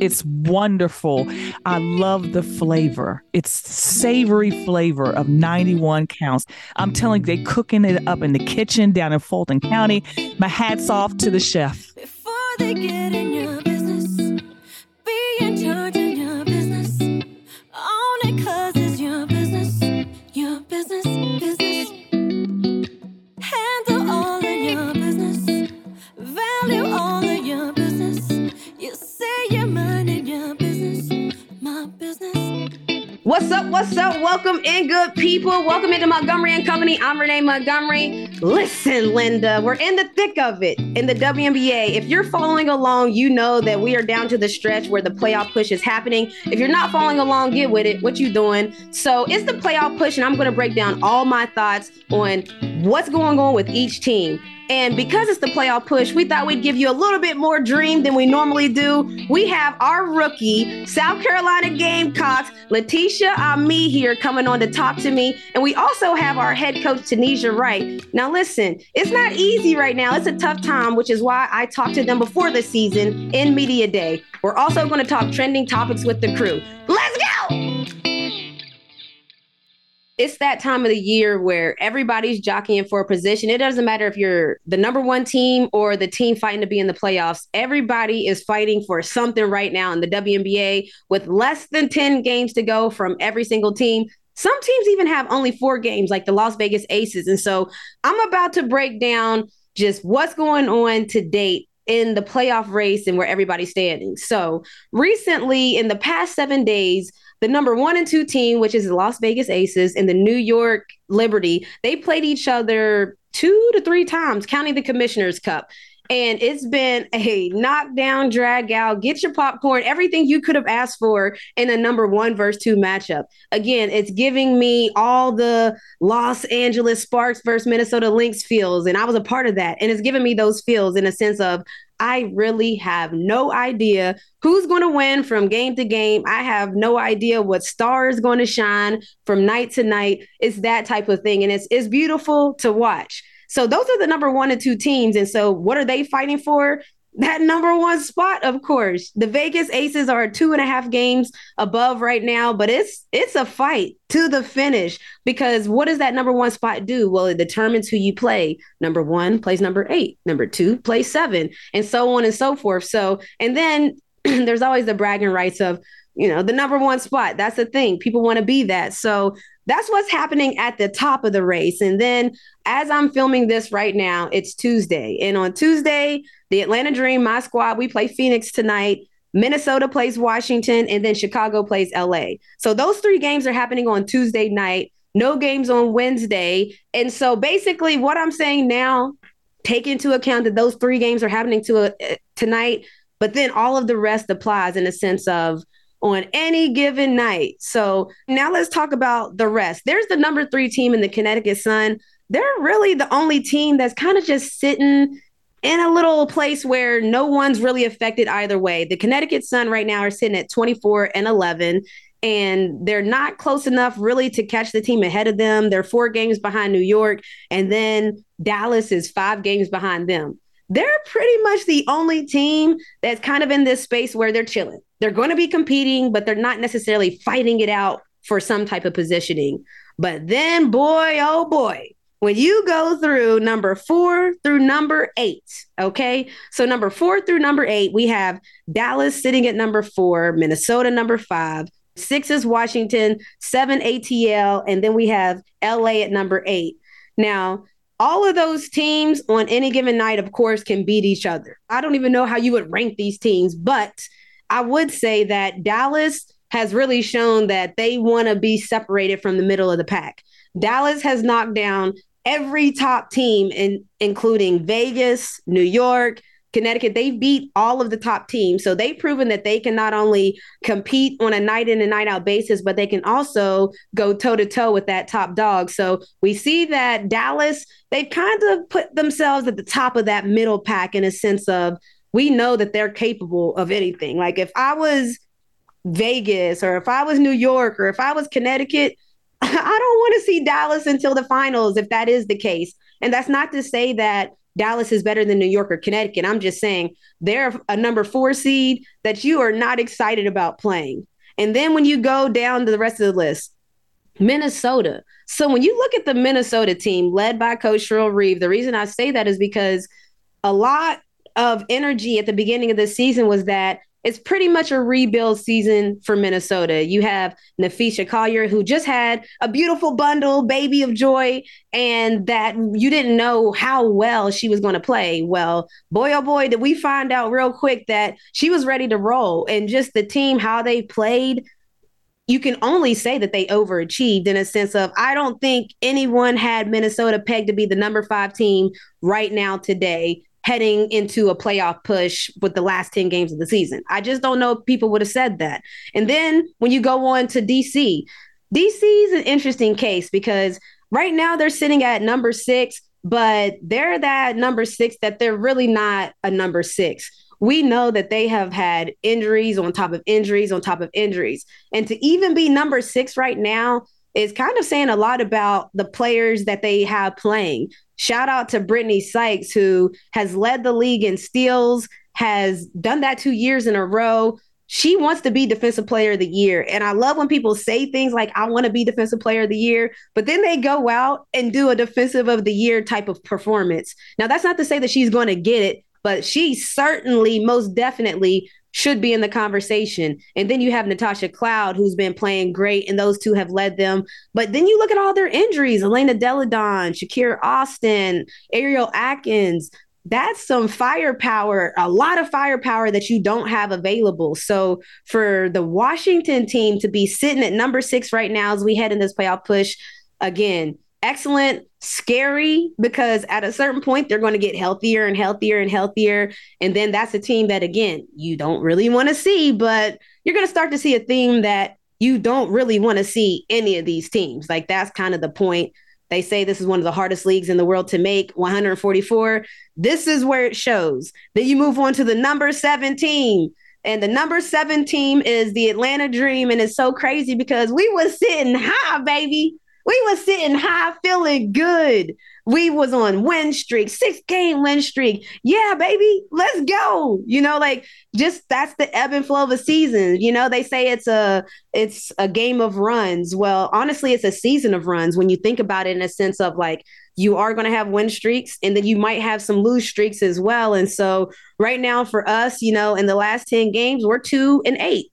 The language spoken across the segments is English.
It's wonderful. I love the flavor. It's savory flavor of 91 counts. I'm telling you, they cooking it up in the kitchen down in Fulton County. My hat's off to the chef. Before they get in What's up? Welcome in, good people. Welcome into Montgomery and Company. I'm Renee Montgomery. Listen, Linda, we're in the thick of it in the WNBA. If you're following along, you know that we are down to the stretch where the playoff push is happening. If you're not following along, get with it. What you doing? So it's the playoff push, and I'm going to break down all my thoughts on what's going on with each team. And because it's the playoff push, we thought we'd give you a little bit more dream than we normally do. We have our rookie, South Carolina Gamecocks, Laeticia Amihere coming on to talk to me. And we also have our head coach, Tanisha Wright. Now, listen, it's not easy right now. It's a tough time, which is why I talked to them before the season in Media Day. We're also going to talk trending topics with the crew. Let's go! it's that time of the year where everybody's jockeying for a position. It doesn't matter if you're the number one team or the team fighting to be in the playoffs. Everybody is fighting for something right now in the WNBA with less than 10 games to go from every single team. Some teams even have only four games, like the Las Vegas Aces. And so I'm about to break down just what's going on to date in the playoff race and where everybody's standing. So recently, in the past seven days, the number one and two team, which is the Las Vegas Aces and the New York Liberty, they played each other two to three times, counting the Commissioner's Cup. And it's been a knockdown, drag out, get your popcorn, everything you could have asked for in a number one versus two matchup. Again, it's giving me all the Los Angeles Sparks versus Minnesota Lynx feels. And I was a part of that. And it's giving me those feels in a sense of I really have no idea who's going to win from game to game. I have no idea what star is going to shine from night to night. It's that type of thing. And it's, it's beautiful to watch. So those are the number one and two teams. And so what are they fighting for? that number one spot, of course. The Vegas Aces are two and a half games above right now, but it's it's a fight to the finish because what does that number one spot do? Well, it determines who you play. Number one plays number eight, number two plays seven, and so on and so forth. So, and then there's always the bragging rights of, you know, the number one spot. That's the thing. People want to be that. So that's what's happening at the top of the race. And then as I'm filming this right now, it's Tuesday. And on Tuesday, the Atlanta Dream, my squad, we play Phoenix tonight. Minnesota plays Washington, and then Chicago plays LA. So those three games are happening on Tuesday night, no games on Wednesday. And so basically, what I'm saying now, take into account that those three games are happening to uh, tonight, but then all of the rest applies in a sense of on any given night. So now let's talk about the rest. There's the number three team in the Connecticut Sun. They're really the only team that's kind of just sitting in a little place where no one's really affected either way. The Connecticut Sun right now are sitting at 24 and 11 and they're not close enough really to catch the team ahead of them. They're four games behind New York, and then Dallas is five games behind them. They're pretty much the only team that's kind of in this space where they're chilling. They're going to be competing, but they're not necessarily fighting it out for some type of positioning. But then, boy, oh boy, when you go through number four through number eight, okay? So, number four through number eight, we have Dallas sitting at number four, Minnesota number five, six is Washington, seven ATL, and then we have LA at number eight. Now, all of those teams on any given night, of course, can beat each other. I don't even know how you would rank these teams, but I would say that Dallas has really shown that they want to be separated from the middle of the pack. Dallas has knocked down every top team, in, including Vegas, New York, Connecticut. They beat all of the top teams. So they've proven that they can not only compete on a night in and night out basis, but they can also go toe to toe with that top dog. So we see that Dallas, they've kind of put themselves at the top of that middle pack in a sense of we know that they're capable of anything. Like if I was Vegas or if I was New York or if I was Connecticut, I don't want to see Dallas until the finals if that is the case. And that's not to say that Dallas is better than New York or Connecticut. I'm just saying they're a number four seed that you are not excited about playing. And then when you go down to the rest of the list, Minnesota. So when you look at the Minnesota team led by Coach Cheryl Reeve, the reason I say that is because a lot of energy at the beginning of the season was that it's pretty much a rebuild season for Minnesota. You have Napheesa Collier, who just had a beautiful bundle, baby of joy, and that you didn't know how well she was going to play. Well, boy, oh boy, did we find out real quick that she was ready to roll. And just the team, how they played, you can only say that they overachieved in a sense of I don't think anyone had Minnesota pegged to be the number five team right now today heading into a playoff push with the last 10 games of the season. I just don't know if people would have said that. And then when you go on to DC, DC is an interesting case because right now they're sitting at number six, but they're that number six that they're really not a number six. We know that they have had injuries on top of injuries on top of injuries. And to even be number six right now is kind of saying a lot about the players that they have playing. Shout out to Brittany Sykes, who has led the league in steals, has done that two years in a row. She wants to be defensive player of the year. And I love when people say things like, I want to be defensive player of the year, but then they go out and do a defensive of the year type of performance. Now, that's not to say that she's going to get it, but she certainly, most definitely should be in the conversation. And then you have Natasha Cloud, who's been playing great, and those two have led them. But then you look at all their injuries Elena Deladon, Donne, Shakira Austin, Ariel Atkins. That's some firepower, a lot of firepower that you don't have available. So for the Washington team to be sitting at number six right now as we head in this playoff push, again, excellent, scary, because at a certain point, they're going to get healthier and healthier and healthier. And then that's a team that, again, you don't really want to see, but you're going to start to see a theme that you don't really want to see any of these teams. Like that's kind of the point. They say this is one of the hardest leagues in the world to make 144. This is where it shows. Then you move on to the number 17. And the number seven team is the Atlanta Dream. And it's so crazy because we was sitting high, baby we was sitting high, feeling good. We was on win streak, six game win streak. Yeah, baby, let's go. You know, like just that's the ebb and flow of a season. You know, they say it's a it's a game of runs. Well, honestly, it's a season of runs when you think about it in a sense of like you are going to have win streaks and then you might have some lose streaks as well. And so right now for us, you know, in the last 10 games, we're two and eight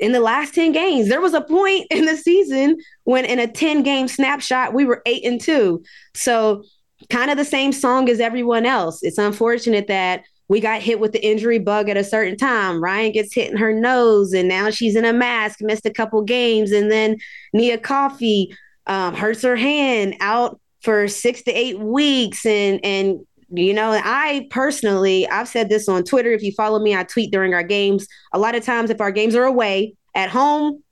in the last 10 games. There was a point in the season when in a 10 game snapshot, we were eight and two. So kind of the same song as everyone else. It's unfortunate that we got hit with the injury bug at a certain time. Rhyne gets hit in her nose, and now she's in a mask, missed a couple games. And then Nia Coffey um, hurts her hand out for six to eight weeks. And, and you know, I personally, I've said this on Twitter. If you follow me, I tweet during our games. A lot of times, if our games are away at home,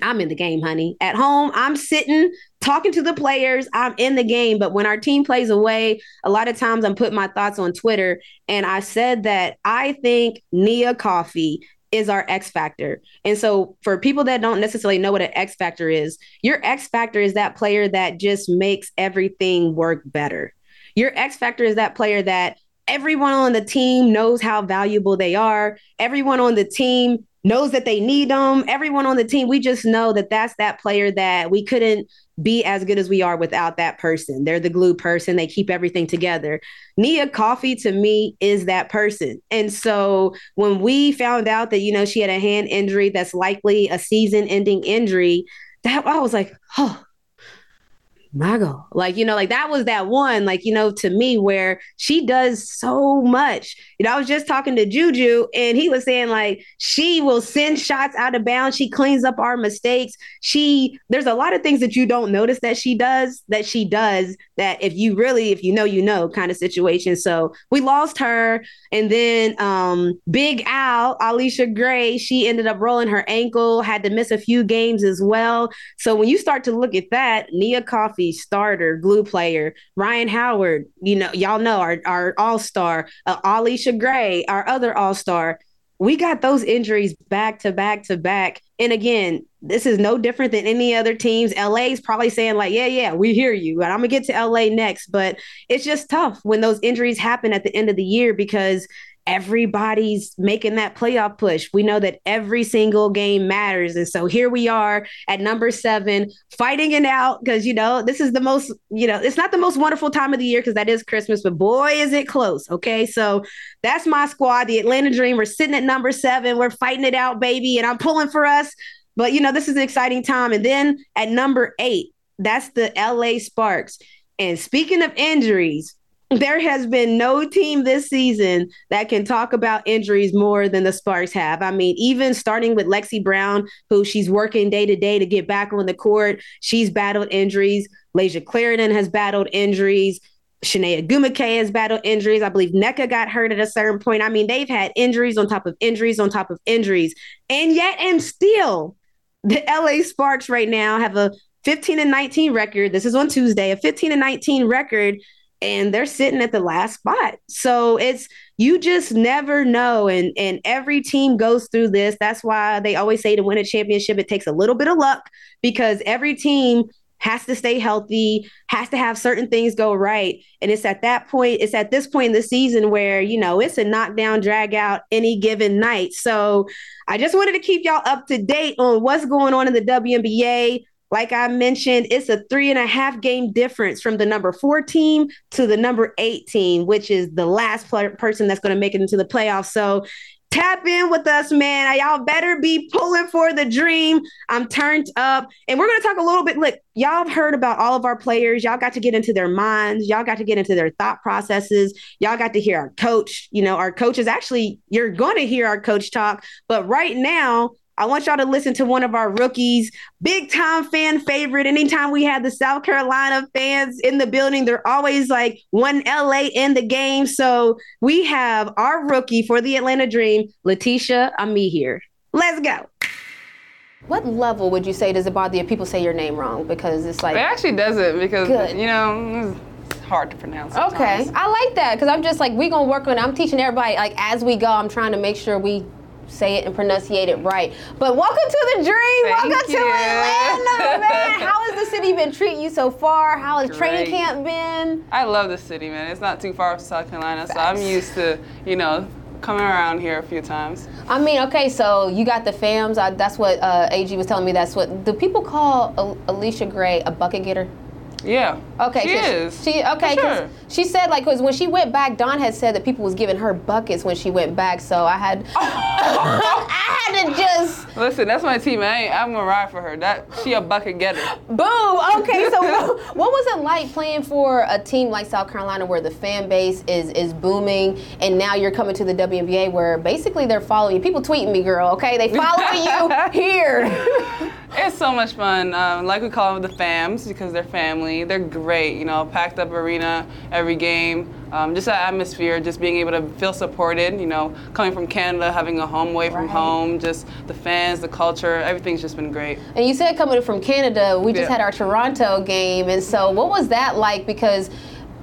I'm in the game, honey. At home, I'm sitting talking to the players. I'm in the game. But when our team plays away, a lot of times I'm putting my thoughts on Twitter. And I said that I think Nia Coffey is our X factor. And so for people that don't necessarily know what an X factor is, your X factor is that player that just makes everything work better. Your X factor is that player that everyone on the team knows how valuable they are. Everyone on the team knows that they need them. Everyone on the team, we just know that that's that player that we couldn't be as good as we are without that person. They're the glue person. They keep everything together. Nia Coffey to me is that person. And so when we found out that, you know, she had a hand injury that's likely a season ending injury, that I was like, oh, Mago. Like, you know, like that was that one, like, you know, to me where she does so much. You know, I was just talking to Juju and he was saying, like, she will send shots out of bounds. She cleans up our mistakes. She, there's a lot of things that you don't notice that she does, that she does, that if you really, if you know, you know, kind of situation. So we lost her. And then um Big Al, Allisha Gray, she ended up rolling her ankle, had to miss a few games as well. So when you start to look at that, Nia Starter, glue player, Rhyne Howard, you know, y'all know our, our all star, uh, Allisha Gray, our other all star. we got those injuries back to back to back. And again, this is no different than any other teams. LA's probably saying, like, yeah, yeah, we hear you. And I'm going to get to LA next. But it's just tough when those injuries happen at the end of the year because everybody's making that playoff push. We know that every single game matters. And so here we are at number seven, fighting it out because, you know, this is the most, you know, it's not the most wonderful time of the year because that is Christmas, but boy, is it close. Okay. So that's my squad, the Atlanta Dream. We're sitting at number seven. We're fighting it out, baby. And I'm pulling for us. But, you know, this is an exciting time. And then at number eight, that's the LA Sparks. And speaking of injuries, there has been no team this season that can talk about injuries more than the Sparks have. I mean, even starting with Lexi Brown, who she's working day to day to get back on the court, she's battled injuries. Layshia Clarendon has battled injuries. Chiney Ogwumike has battled injuries. I believe Nneka got hurt at a certain point. I mean, they've had injuries on top of injuries on top of injuries. And yet, and still, the LA Sparks right now have a 15 and 19 record. This is on Tuesday, a 15 and 19 record and they're sitting at the last spot. So it's you just never know and and every team goes through this. That's why they always say to win a championship it takes a little bit of luck because every team has to stay healthy, has to have certain things go right. And it's at that point, it's at this point in the season where, you know, it's a knockdown, drag out any given night. So I just wanted to keep y'all up to date on what's going on in the WNBA. Like I mentioned, it's a three and a half game difference from the number four team to the number eight team, which is the last person that's going to make it into the playoffs. So tap in with us, man. Y'all better be pulling for the dream. I'm turned up. And we're going to talk a little bit. Look, y'all have heard about all of our players. Y'all got to get into their minds. Y'all got to get into their thought processes. Y'all got to hear our coach. You know, our coach is actually, you're going to hear our coach talk. But right now, I want y'all to listen to one of our rookies, big time fan favorite. Anytime we have the South Carolina fans in the building, they're always like one LA in the game. So we have our rookie for the Atlanta Dream, Laeticia Amihere here. Let's go. What level would you say does it bother you if people say your name wrong? Because it's like it actually doesn't because Good. you know it's hard to pronounce. Sometimes. Okay, I like that because I'm just like we gonna work on. It. I'm teaching everybody like as we go. I'm trying to make sure we say it and pronunciate it right. But welcome to the dream. Thank welcome you. to Atlanta, man. How has the city been treating you so far? How has Great. training camp been? I love the city, man. It's not too far from South Carolina, Facts. so I'm used to, you know, coming around here a few times. I mean, okay, so you got the fams. I, that's what uh, AG was telling me. That's what do people call Allisha Gray a bucket getter? Yeah. Okay. She is. She okay. Sure. She said like because when she went back, Dawn had said that people was giving her buckets when she went back. So I had I had to just listen. That's my team. I ain't, I'm gonna ride for her. That she a bucket getter. Boom. Okay. So what was it like playing for a team like South Carolina where the fan base is is booming, and now you're coming to the WNBA where basically they're following you. People tweeting me, girl. Okay, they follow you here. It's so much fun. Um, like we call them the fams because they're family. They're great. You know, packed up arena every game. Um, just that atmosphere, just being able to feel supported. You know, coming from Canada, having a home away from right. home, just the fans, the culture, everything's just been great. And you said coming from Canada, we just yeah. had our Toronto game, and so what was that like? Because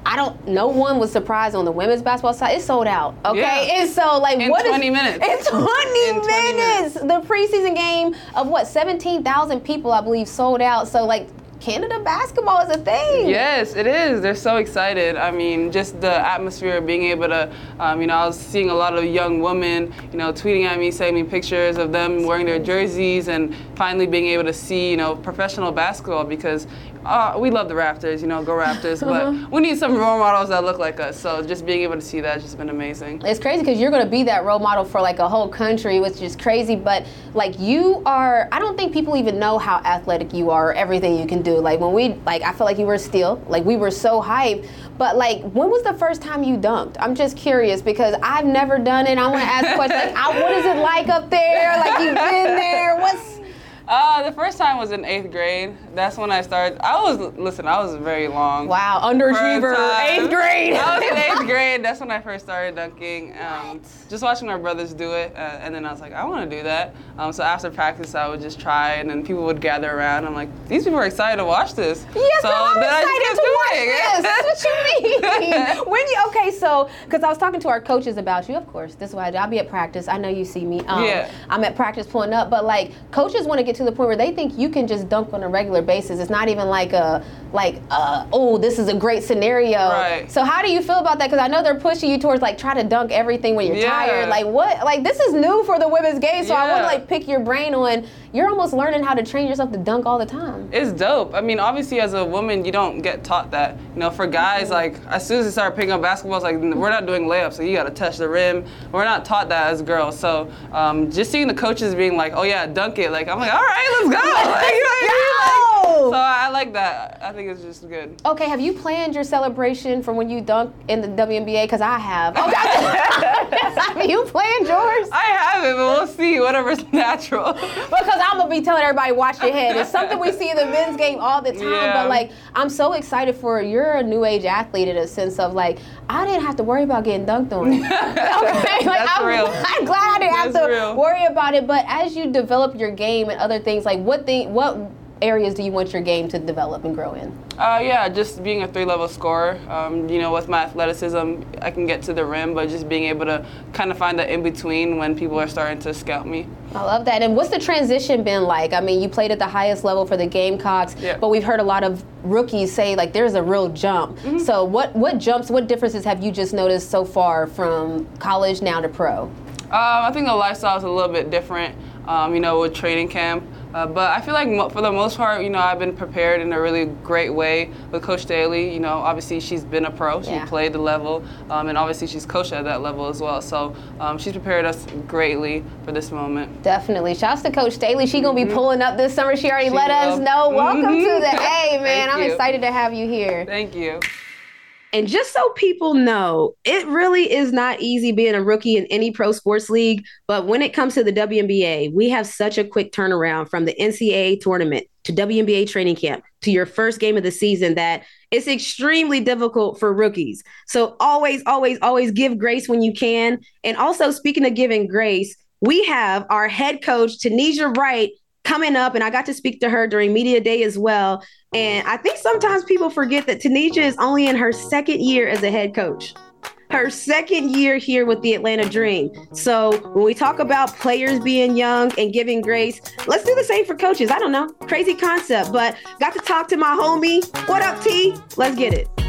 I don't. No one was surprised on the women's basketball side. It sold out. Okay, yeah. and so like in what 20 is, minutes. In 20, in 20 minutes. The preseason game of what 17,000 people I believe sold out. So like Canada basketball is a thing. Yes, it is. They're so excited. I mean, just the atmosphere of being able to, um, you know, I was seeing a lot of young women, you know, tweeting at me, sending me pictures of them wearing their jerseys and finally being able to see, you know, professional basketball because uh, we love the Raptors, you know, go Raptors, but uh-huh. we need some role models that look like us. So just being able to see that has just been amazing. It's crazy because you're going to be that role model for like a whole country, which is crazy. But like you are, I don't think people even know how athletic you are, or everything you can do. Like when we, like I felt like you were still, like we were so hyped. But like, when was the first time you dunked? I'm just curious because I've never done it. I want to ask questions. Like, what is it like up there? Like you've been there. What's Uh, the first time was in eighth grade. That's when I started. I was listen. I was very long. Wow, underachiever, eighth grade. I was in eighth grade. That's when I first started dunking. Um, just watching my brothers do it, uh, and then I was like, I want to do that. Um, so after practice, I would just try, and then people would gather around. I'm like, these people are excited to watch this. Yes, so I'm then excited to watch I just kept doing it. this. That's what you mean. when you okay, so because I was talking to our coaches about you, of course. This is why I'll be at practice. I know you see me. Um, Yeah. I'm at practice pulling up, but like coaches want to get to the point where they think you can just dunk on a regular basis. It's not even like a like uh, oh this is a great scenario. Right. So how do you feel about that? Because I know they're pushing you towards like try to dunk everything when you're Yeah. tired. Like what? Like this is new for the women's game, so I want to like pick your brain on. You're almost learning how to train yourself to dunk all the time. It's dope. I mean, obviously, as a woman, you don't get taught that. You know, for guys, like as soon as they start picking up basketball, it's like we're not doing layups, so you got to touch the rim. We're not taught that as girls. So um, just seeing the coaches being like, "Oh yeah, dunk it," like I'm like, "All right, let's go." Like, you know what I mean? Go! Like, so I like that. I think it's just good. Okay, have you planned your celebration for when you dunk in the WNBA? Because I have. Okay. have you planned yours? I have it, but we'll see. Whatever's natural. Because I'm gonna be telling everybody, watch your head. It's something we see in the men's game all the time. Yeah. But like, I'm so excited for you're a new age athlete in a sense of like, I didn't have to worry about getting dunked on. okay, like That's I'm, real. I'm glad I didn't have to real. worry about it. But as you develop your game and other things, like what thing, what areas do you want your game to develop and grow in? Uh, yeah, just being a three-level scorer. Um, you know, with my athleticism, I can get to the rim, but just being able to kind of find the in between when people are starting to scout me. I love that. And what's the transition been like? I mean, you played at the highest level for the Gamecocks, Yeah. but we've heard a lot of rookies say like there's a real jump. Mm-hmm. So what what jumps, what differences have you just noticed so far from college now to pro? Um, I think the lifestyle is a little bit different, um, you know, with training camp. Uh, but I feel like mo- for the most part, you know, I've been prepared in a really great way with Coach Staley. You know, obviously she's been a pro, she Yeah. played the level, um, and obviously she's coached at that level as well. So um, she's prepared us greatly for this moment. Definitely. Shouts to Coach Staley. She's gonna be pulling up this summer. She already Mm-hmm. She let us know. Welcome to Mhm. the A, man. I'm you. excited to have you here. Thank you. And just so people know, it really is not easy being a rookie in any pro sports league. But when it comes to the WNBA, we have such a quick turnaround from the NCAA tournament to WNBA training camp to your first game of the season that it's extremely difficult for rookies. So always, always, always give grace when you can. And also, speaking of giving grace, we have our head coach, Tanisha Wright, coming up, and I got to speak to her during media day as well. And I think sometimes people forget that Tanisha is only in her second year as a head coach. Her second year here with the Atlanta Dream. So when we talk about players being young and giving grace, let's do the same for coaches. I don't know, crazy concept, but got to talk to my homie. What up, T? Let's get it.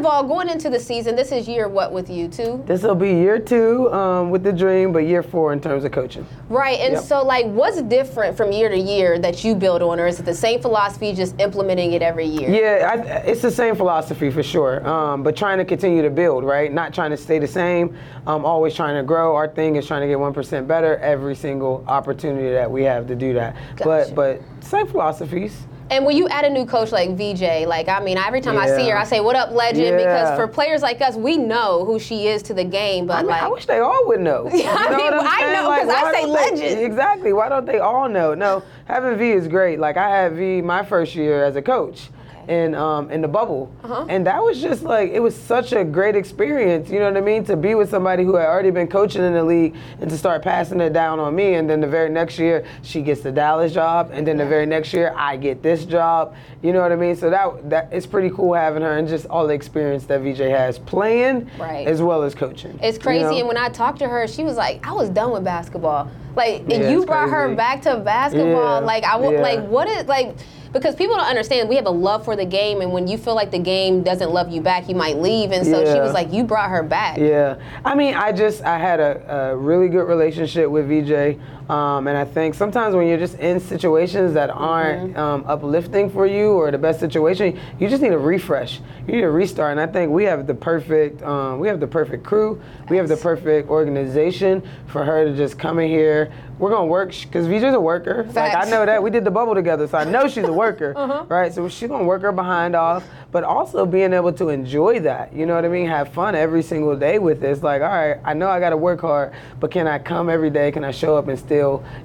Of all, going into the season, this is year what with you too? This will be year two um, with the dream, but year four in terms of coaching. Right, and Yep. so like, what's different from year to year that you build on, or is it the same philosophy, just implementing it every year? Yeah, I, it's the same philosophy for sure, um, but trying to continue to build, right? Not trying to stay the same, um, always trying to grow. Our thing is trying to get 1% better every single opportunity that we have to do that. Gotcha. But but same philosophies. And when you add a new coach like VJ, like I mean, every time I see her, I say, "What up, legend?" Because for players like us, we know who she is to the game. But I, mean, like, I wish they all would know. You I know mean, what I'm I saying? know, 'cause I say don't they- legend. exactly. Why don't they all know? No, having V is great. Like I had V my first year as a coach. In um in the bubble, Uh-huh. and that was just like it was such a great experience. You know what I mean? To be with somebody who had already been coaching in the league and to start passing it down on me, and then the very next year she gets the Dallas job, and then the very next year I get this job. You know what I mean? So that that it's pretty cool having her and just all the experience that VJ has playing Right. as well as coaching. It's you crazy. know? And when I talked to her, she was like, I was done with basketball. Like, and Yeah, you brought her back to basketball. Yeah, Like, I would, yeah. like, what is, like, because people don't understand, we have a love for the game, and when you feel like the game doesn't love you back, you might leave. And so she was like, you brought her back. Yeah, I mean, I just I had a, a really good relationship with VJ, um, and I think sometimes when you're just in situations that aren't um, uplifting for you or the best situation, you just need a refresh. You need a restart, and I think we have the perfect um, we have the perfect crew, we have the perfect organization for her to just come in here. We're gonna work because VJ's a worker. Like I know that we did the bubble together, so I know she's a worker, Uh-huh. right? So she's gonna work her behind off, but also being able to enjoy that. You know what I mean? Have fun every single day with this. Like, all right, I know I gotta work hard, but can I come every day? Can I show up and still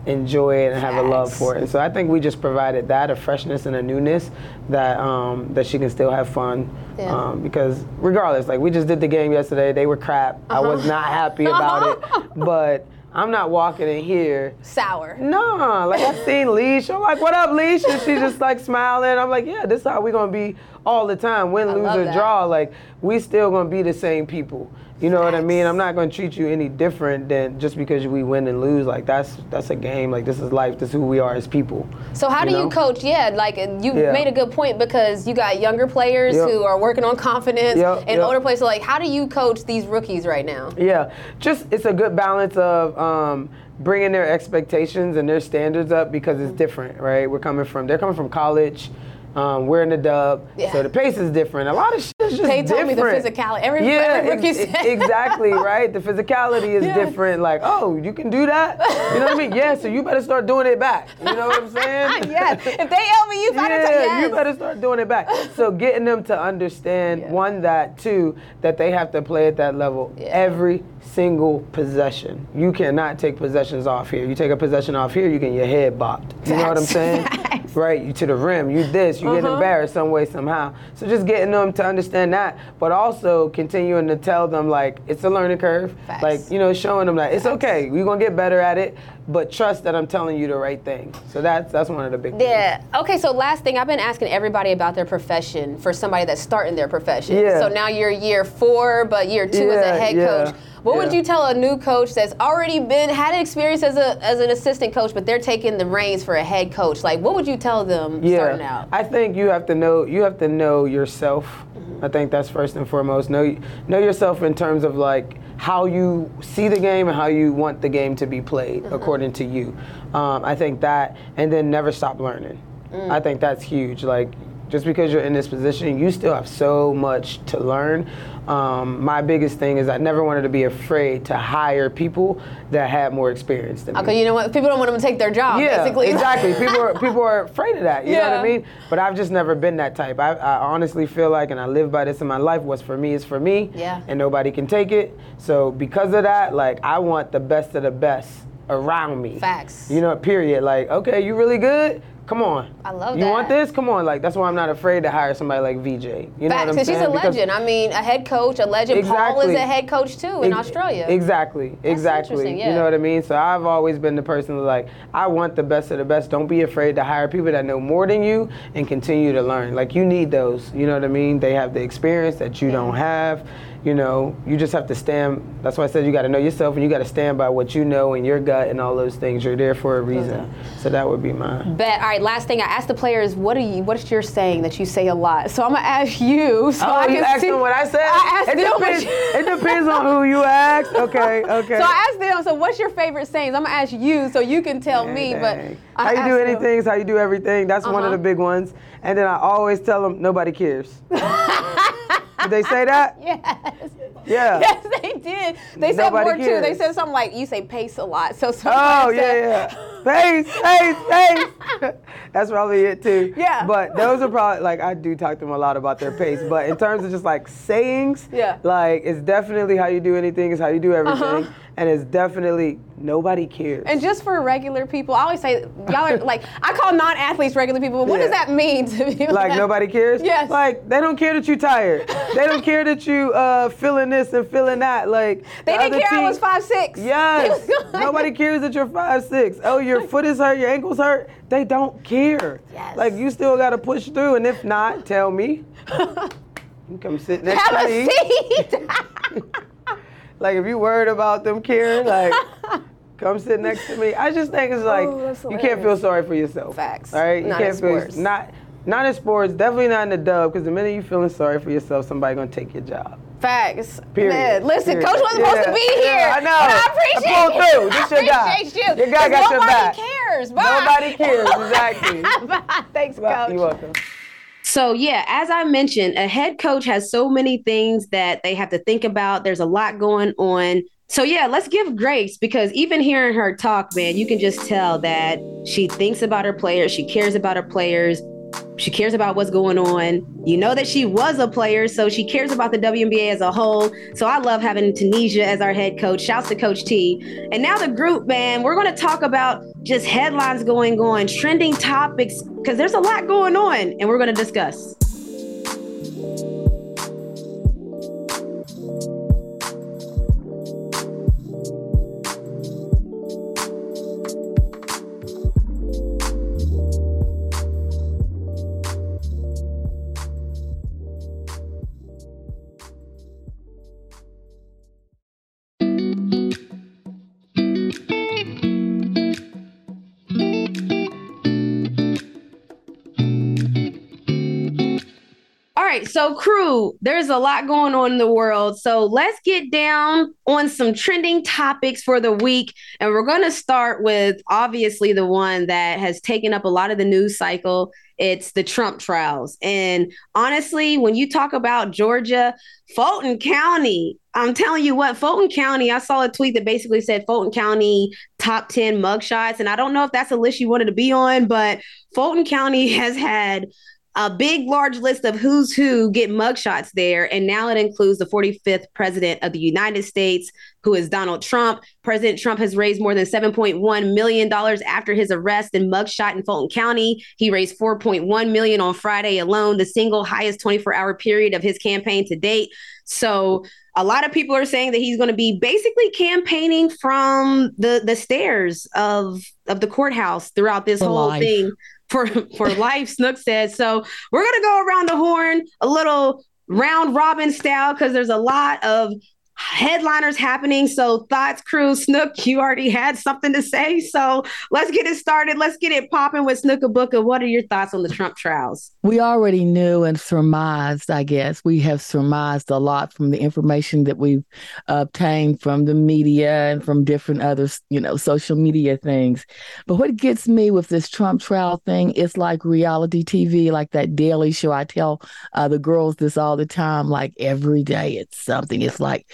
enjoy it and have a love for it? And so I think we just provided that a freshness and a newness that um, that she can still have fun. Yeah. Um, because regardless, like we just did the game yesterday, they were crap. I Uh-huh. was not happy about it, but. I'm not walking in here Sour. no, like I've seen Leash. I'm like, what up, Leash? And she's just like smiling. I'm like, yeah, this is how we gonna be all the time. Win, lose, or that. draw. Like, we still gonna be the same people. You know what I mean? I'm not gonna treat you any different than just because we win and lose. Like that's that's a game. Like this is life. This is who we are as people. So how You do you coach? Yeah, like you Yeah. made a good point because you got younger players Yep. who are working on confidence Yep, and yep. older players. So like, how do you coach these rookies right now? Yeah, just it's a good balance of um, bringing their expectations and their standards up because it's different, right? We're coming from they're coming from college. Um, we're in the dub, Yeah. so the pace is different. A lot of shit is just different. They told me the physicality. Every- yeah, every rookie ex- said- exactly right. The physicality is Yes. different. Like, oh, you can do that. You know what I mean? Yeah, so you better start doing it back. You know what I'm saying? yes. If they help me, you better. yeah, yes. you better start doing it back. So getting them to understand one that two that they have to play at that level Yeah. every single possession. You cannot take possessions off here. You take a possession off here, you get your head bopped. You know what I'm saying? Facts. Right, you to the rim, you this, you Uh-huh. get embarrassed some way somehow. So just getting them to understand that, but also continuing to tell them like it's a learning curve. Facts. Like you know, showing them that it's okay. We're gonna get better at it, but trust that I'm telling you the right thing. So that's that's one of the big things. Yeah. Okay. So last thing, I've been asking everybody about their profession for somebody that's starting their profession. Yeah. So now you're year four, but year two as a Yeah, head yeah, coach. What would you tell a new coach that's already been had experience as a as an assistant coach, but they're taking the reins for a head coach? Like, what would you tell them starting out? I think you have to know you have to know yourself. Mm-hmm. I think that's first and foremost. Know know yourself in terms of like how you see the game and how you want the game to be played Mm-hmm. according to you. Um, I think that, and then never stop learning. Mm. I think that's huge. Like just because you're in this position, you still have so much to learn. Um, my biggest thing is I never wanted to be afraid to hire people that had more experience than me. Okay, you know what? People don't want them to take their job. Yeah, basically. exactly. People are people are afraid of that. You know what I mean? But I've just never been that type. I, I honestly feel like, and I live by this in my life. What's for me is for me. Yeah. And nobody can take it. So because of that, like I want the best of the best around me. Facts. You know, period. Like, okay, you really good? Come on. I love you that. You want this? Come on. Like that's why I'm not afraid to hire somebody like VJ. You know Facts, what I'm because she's saying? a Because- legend. I mean, a head coach, a legend. Exactly. Paul is a head coach too in Ex- Australia. Exactly, exactly. interesting, You know what I mean? So I've always been the person that's like, I want the best of the best. Don't be afraid to hire people that know more than you and continue to learn. Like you need those. You know what I mean? They have the experience that you don't have. You know, you just have to stand. That's why I said you got to know yourself and you got to stand by what you know in your gut and all those things. You're there for a reason. So that would be mine. Bet. All right. Last thing, I asked the players, "What are you? What's your saying that you say a lot?" So I'm gonna ask you. So Oh, I you can asked see, them what I said? I asked it them. depends, you- it depends on who you ask. Okay, okay. So I asked them. So what's your favorite sayings? I'm gonna ask you, so you can tell me. Dang, But. I how you do asked them. anything is how you do everything. That's one of Uh-huh. the big ones. And then I always tell them nobody cares. did they say that? Yes. Yeah. Yes, they did. They said Nobody more too. They said something like you say pace a lot. So Oh yeah, said, yeah. Pace, pace, pace. That's probably it too. Yeah. But those are probably like I do talk to them a lot about their pace. But in terms of just like sayings, Yeah. like it's definitely how you do anything is how you do everything, Uh-huh. And it's definitely nobody cares. And just for regular people, I always say y'all are like I call non-athletes regular people. But what does that mean to be like nobody cares. Yes. Like they don't care that you tired. they don't care that you uh feeling this and feeling that. Like They the didn't care I was five six. Yes. Nobody cares that you're five six. Oh, your foot is hurt, your ankles hurt. They don't care. Yes. Like you still gotta push through, and if not, tell me. You come sit next Have to a me. seat. Like if you worried about them caring, like come sit next to me. I just think it's oh, like Oh, you can't feel sorry for yourself. Facts. All right. You Not can't in feel sports. not not in sports. Definitely not in the dub. Because the minute you feeling sorry for yourself, somebody gonna take your job. Facts. Period. Man, listen, Period. Coach wasn't supposed to be here. yeah, I know. I I appreciate pulled it. through. This I your guy. appreciate you. Your guy got your nobody back. cares. Bye. Nobody cares. Exactly. Thanks, Well, Coach. You're welcome. So, yeah, as I mentioned, a head coach has so many things that they have to think about. There's a lot going on. So, yeah, let's give grace because even hearing her talk, man, you can just tell that she thinks about her players. She cares about her players. She cares about what's going on. You know that she was a player, so she cares about the WNBA as a whole. So I love having Tanisha as our head coach. Shouts to Coach T. And now the group, man, we're going to talk about just headlines going on, trending topics, because there's a lot going on, and we're going to discuss. So crew, there's a lot going on in the world. So let's get down on some trending topics for the week. And we're going to start with obviously the one that has taken up a lot of the news cycle. It's the Trump trials. And honestly, when you talk about Georgia, Fulton County, I'm telling you what, Fulton County, I saw a tweet that basically said Fulton County top 10 mugshots. And I don't know if that's a list you wanted to be on, but Fulton County has had a big, large list of who's who get mugshots there. And now it includes the 45th president of the United States, who is Donald Trump. President Trump has raised more than $7.1 million after his arrest and mugshot in Fulton County. He raised 4.1 million on Friday alone, the single highest 24 hour period of his campaign to date. So a lot of people are saying that he's going to be basically campaigning from the the stairs of of the courthouse throughout this For whole life. thing for for life snook said. So we're gonna go around the horn a little round robin style because there's a lot of headliners happening so thoughts crew snook you already had something to say so let's get it started let's get it popping with snooka booka what are your thoughts on the trump trials We already knew and surmised, I guess. We have surmised a lot from the information that we've obtained from the media and from different other, you know, social media things. But what gets me with this Trump trial thing is like reality TV, like that daily show. I tell uh, the girls this all the time, like every day it's something. It's like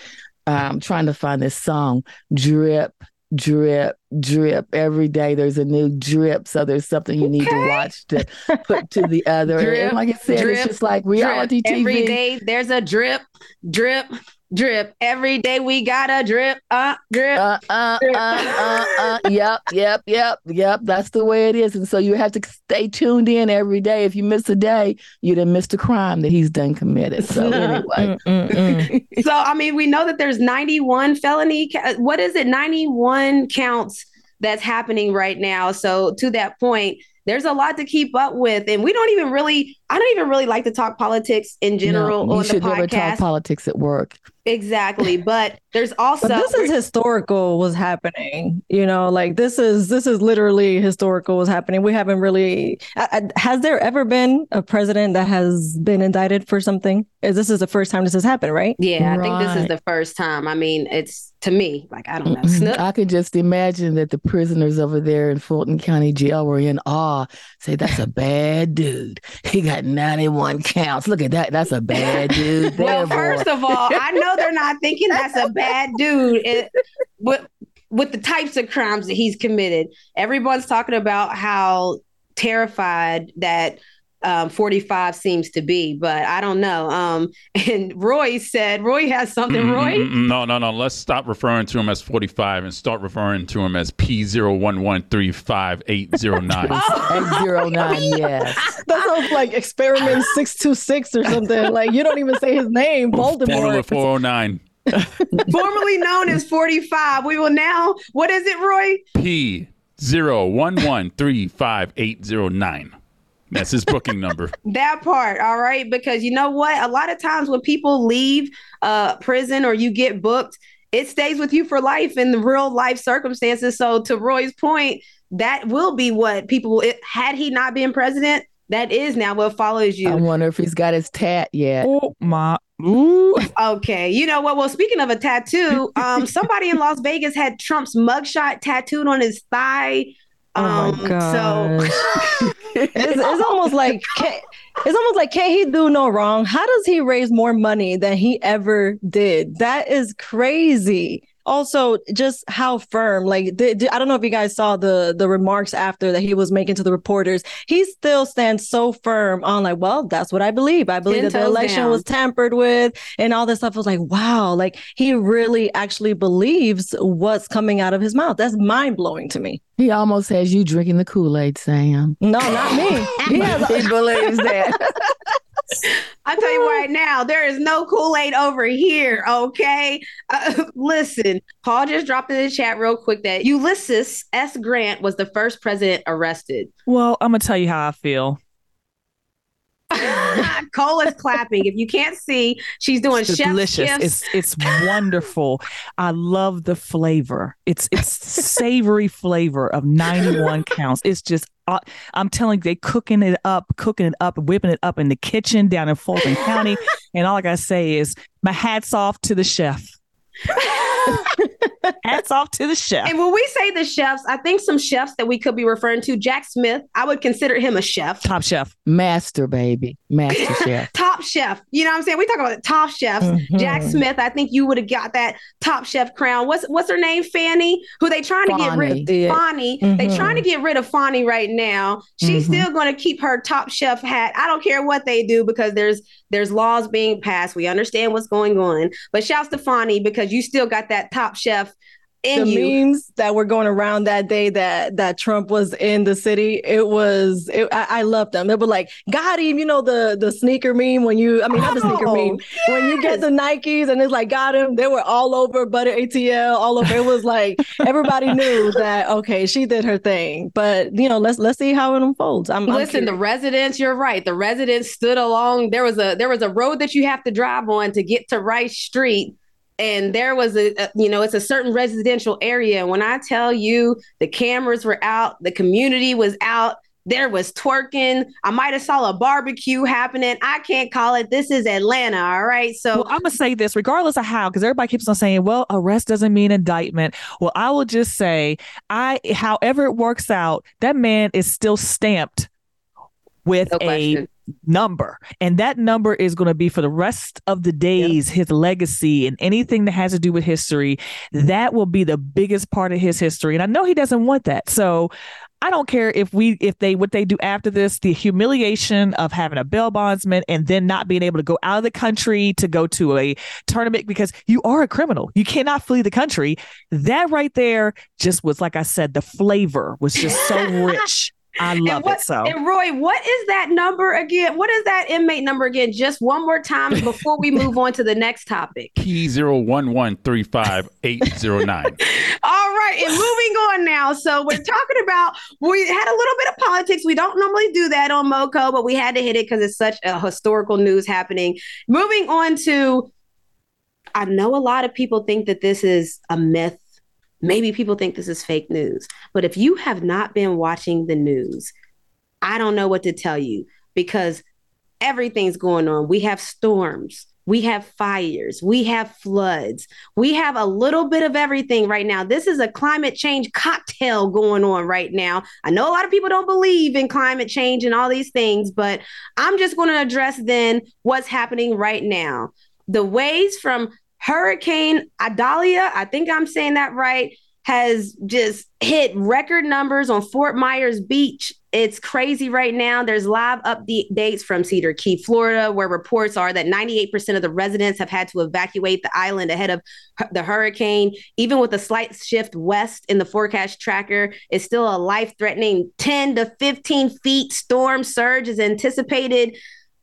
um, trying to find this song, drip, drip, drip. Every day there's a new drip. So there's something you need to watch to put to the other. And- Drip, and like I said, drip, it's just like reality drip. TV. every day there's a drip drip drip every day we got a drip uh drip Uh, uh, uh, uh, uh, yep, yep, yep, yep. That's the way it is. And so you have to stay tuned in every day. If you miss a day, you done missed a crime that he's done committed. So anyway, Mm-mm-mm. so i mean we know that there's 91 felony ca- what is it 91 counts that's happening right now so to that point there's a lot to keep up with and we don't even really i don't even really like to talk politics in general no, you on the should never talk politics at work. Exactly but there's also But this is historical what's happening. You know, like this is this is literally historical what's happening. We haven't really I, I- has there ever been a president that has been indicted for something? Is this is the first time this has happened, right? yeah i think this is the first time i mean it's to me like i don't know Mhm. Snook, I can just imagine that the prisoners over there in Fulton County Jail were in awe. Say, that's a bad dude. He got 91 counts. Look at that. That's a bad dude. Well, boy. first of all, I know they're not thinking that's a bad dude. It, but with the types of crimes that he's committed. Everyone's talking about how terrified that um, 45 seems to be, but I don't know. Um, and Roy said, Roy has something, Mm, Roy? mm, mm, No, no, no. Let's stop referring to him as 45 and start referring to him as P01135809. 809, yes. That sounds like experiment 626 or something. Like you don't even say his name, Formula Voldemort. 409. Formerly known as 45. We will now, what is it, Roy? P01135809. That's his booking number. That part, all right? Because you know what? A lot of times when people leave uh, prison or you get booked, it stays with you for life in the real life circumstances. So, to Roy's point, that will be what people, it, had he not been president, that is now what follows you. I wonder if he's got his tat yet. Oh my. Ooh. Okay, you know what? Well, speaking of a tattoo, um, somebody in Las Vegas had Trump's mugshot tattooed on his thigh. Oh Um, my gosh. so it's, it's almost like can, it's almost like can he do no wrong? How does he raise more money than he ever did? That is crazy. Also, just how firm. Like the, the- I don't know if you guys saw the the remarks after that he was making to the reporters. He still stands so firm on like, well, that's what I believe. I believe Ten that the election down. was tampered with and all this stuff. I was like, wow, like he really actually believes what's coming out of his mouth. That's mind blowing to me. He almost has you drinking the Kool Aid, Sam. No, not me. He has he believes that. I tell you right now, there is no Kool Aid over here. Okay, uh, listen. Paul just dropped in the chat real quick that Ulysses S. Grant was the first president arrested. Well, I'm gonna tell you how I feel. Cole is clapping. If you can't see, she's doing It's delicious. shifts. It's it's wonderful. I love the flavor. It's it's savory flavor of 91 counts. It's just uh, I'm telling you, they cooking it up, cooking it up, whipping it up in the kitchen down in Fulton County. And all I gotta say is my hats off to the chef. hats off to the chef. And when we say the chefs, I think some chefs that we could be referring to, Jack Smith, I would consider him a chef. Top chef. Master, baby. Master chef. Top chef. You know what I'm saying? We talk about the top chefs. Jack Smith, I think you would have got that top chef crown. What's what's her name? Fani, who they trying to get rid Fani. of. Yeah. Fani. They trying to get rid of Fani right now. She's Mhm. still going to keep her top chef hat. I don't care what they do because there's there's laws being passed. We understand what's going on. But shouts to Fani because you still got that top chef in the you. memes that were going around that day that that Trump was in the city, it was it, I, I loved them. It was like got him, you know the the sneaker meme when you I mean not the sneaker Oh, meme when you get the Nikes and it's like got him. They were all over Butter ATL, all over. It was like everybody knew that okay, she did her thing. But you know, let's let's see how it unfolds. I'm I'm Listen, the residents, you're right. The residents stood along. There was a there was a road that you have to drive on to get to Rice Street. And there was a, a- you know, it's a certain residential area. And when I tell you the cameras were out, the community was out, there was twerking. I might have saw a barbecue happening. I can't call it. This is Atlanta. All right. So Well, I'm gonna say this, regardless of how, because everybody keeps on saying, "Well, arrest doesn't mean indictment." Well, I will just say, I, however it works out, that man is still stamped with No a question. Number, and that number is going to be for the rest of the days his legacy and anything that has to do with history. Mm-hmm. That will be the biggest part of his history, and I know he doesn't want that. So. I don't care if we if they what they do after this, the humiliation of having a bail bondsman and then not being able to go out of the country to go to a tournament because you are a criminal. You cannot flee the country. That right there just was like I said, the flavor was just so rich. I love what, it so. And Roy, what is that number again? What is that inmate number again? Just one more time before we move on to the next topic. P01135809. All right, and moving on now. So we're talking about we had a little bit of politics. We don't normally do that on Moco, but we had to hit it because it's such a historical news happening. Moving on to, I know a lot of people think that this is a myth. Maybe people think this is fake news. But if you have not been watching the news, I don't know what to tell you because everything's going on. We have storms, we have fires, we have floods, we have a little bit of everything right now. This is a climate change cocktail going on right now. I know a lot of people don't believe in climate change and all these things, but I'm just going to address then what's happening right now. The ways from Hurricane Idalia, I think I'm saying that right, has just hit record numbers on Fort Myers Beach. It's crazy right now. There's live updates from Cedar Key, Florida, where reports are that 98% of the residents have had to evacuate the island ahead of the hurricane. Even with a slight shift west in the forecast tracker, it's still a life threatening 10 to 15 feet storm surge is anticipated.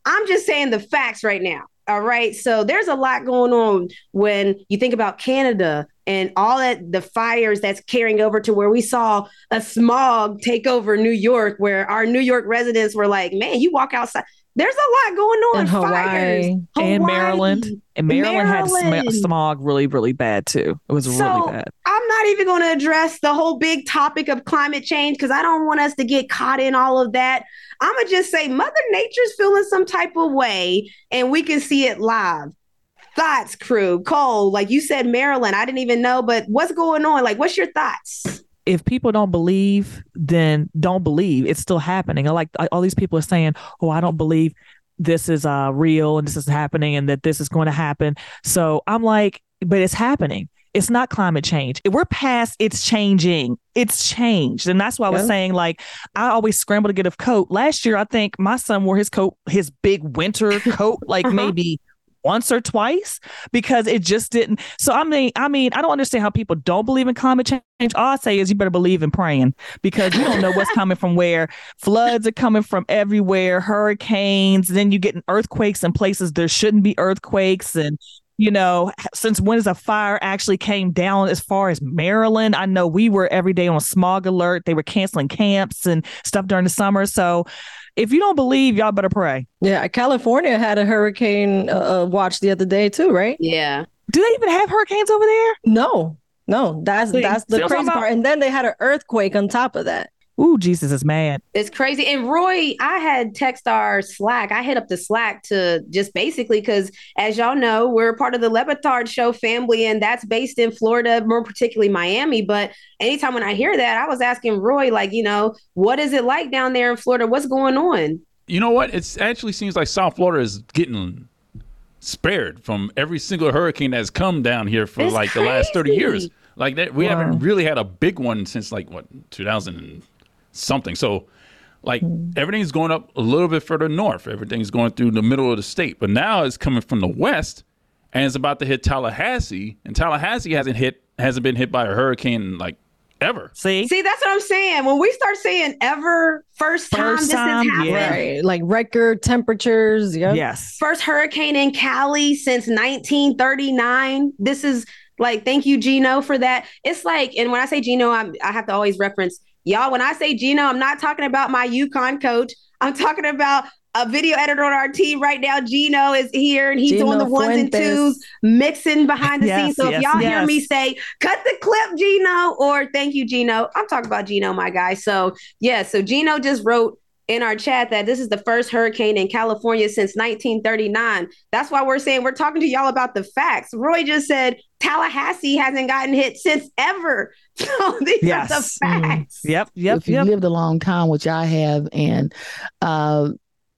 I'm just saying the facts right now. All right. So there's a lot going on when you think about Canada and all that the fires that's carrying over to where we saw a smog take over New York, where our New York residents were like, man, you walk outside. There's a lot going on. And Hawaii. Fires. and Maryland. And Maryland, had sm- smog really, really bad too. It was So really bad. I'm not even going to address the whole big topic of climate change because I don't want us to get caught in all of that. I'm gonna just say Mother Nature's feeling some type of way, and we can see it live. Thoughts, crew, Cole, like you said, Maryland. I didn't even know, but what's going on? Like, what's your thoughts? if people don't believe, then don't believe. It's still happening. I like all these people are saying, "Oh, I don't believe this is uh real and this is happening and that this is going to happen." So I'm like, but it's happening. It's not climate change. We're past it's changing. It's changed. And that's why I was Yeah. saying, like, I always scramble to get a coat. Last year, I think my son wore his coat, his big winter coat, like Uh-huh. maybe once or twice because it just didn't. So I mean, I mean, I don't understand how people don't believe in climate change. All I say is you better believe in praying because you don't know what's coming from where. Floods are coming from everywhere, hurricanes, then you getting earthquakes in places there shouldn't be earthquakes and you know, since when is a fire actually came down as far as Maryland? I know we were every day on smog alert. They were canceling camps and stuff during the summer. So if you don't believe, y'all better pray. Yeah, California had a hurricane uh, uh, watch the other day too, right? Yeah. Do they even have hurricanes over there? No, no, that's See, that's the see crazy talking part. And then they had an earthquake on top of that. Ooh, Jesus is mad. It's crazy. And Roy, I had text our Slack. I hit up the Slack to just basically because, as y'all know, we're part of the Le Batard Show family, and that's based in Florida, more particularly Miami. But anytime when I hear that, I was asking Roy, like, you know, what is it like down there in Florida? What's going on? You know what? It actually seems like South Florida is getting spared from every single hurricane that's come down here for It's like the last 30 years. Like that, we haven't really had a big one since like what 2000 and something. So, like hmm. everything's going up a little bit further north. Everything's going through the middle of the state, but now it's coming from the west, and it's about to hit Tallahassee. And Tallahassee hasn't hit hasn't been hit by a hurricane like ever. See? See, that's what I'm saying. When we start saying ever, first time First this time, has happened. Yeah. Like record temperatures. Yep. Yes. first hurricane in Cali since 1939. This is like, thank you, Gino, for that. It's like, and when I say Gino, I'm, I have to always reference y'all. When I say Gino, I'm not talking about my UConn coach. I'm talking about a video editor on our team right now. Gino is here and he's Gino on the ones and twos, mixing behind the Yes, scenes. So yes, if y'all hear me say, cut the clip, Gino, or thank you, Gino, I'm talking about Gino, my guy. So, yeah, so Gino just wrote in our chat that this is the first hurricane in California since 1939. That's why we're saying we're talking to y'all about the facts. Roy just said Tallahassee hasn't gotten hit since ever. So these Yes. are the facts. Yep. Yep. if you Yep. lived a long time, which I have, and uh,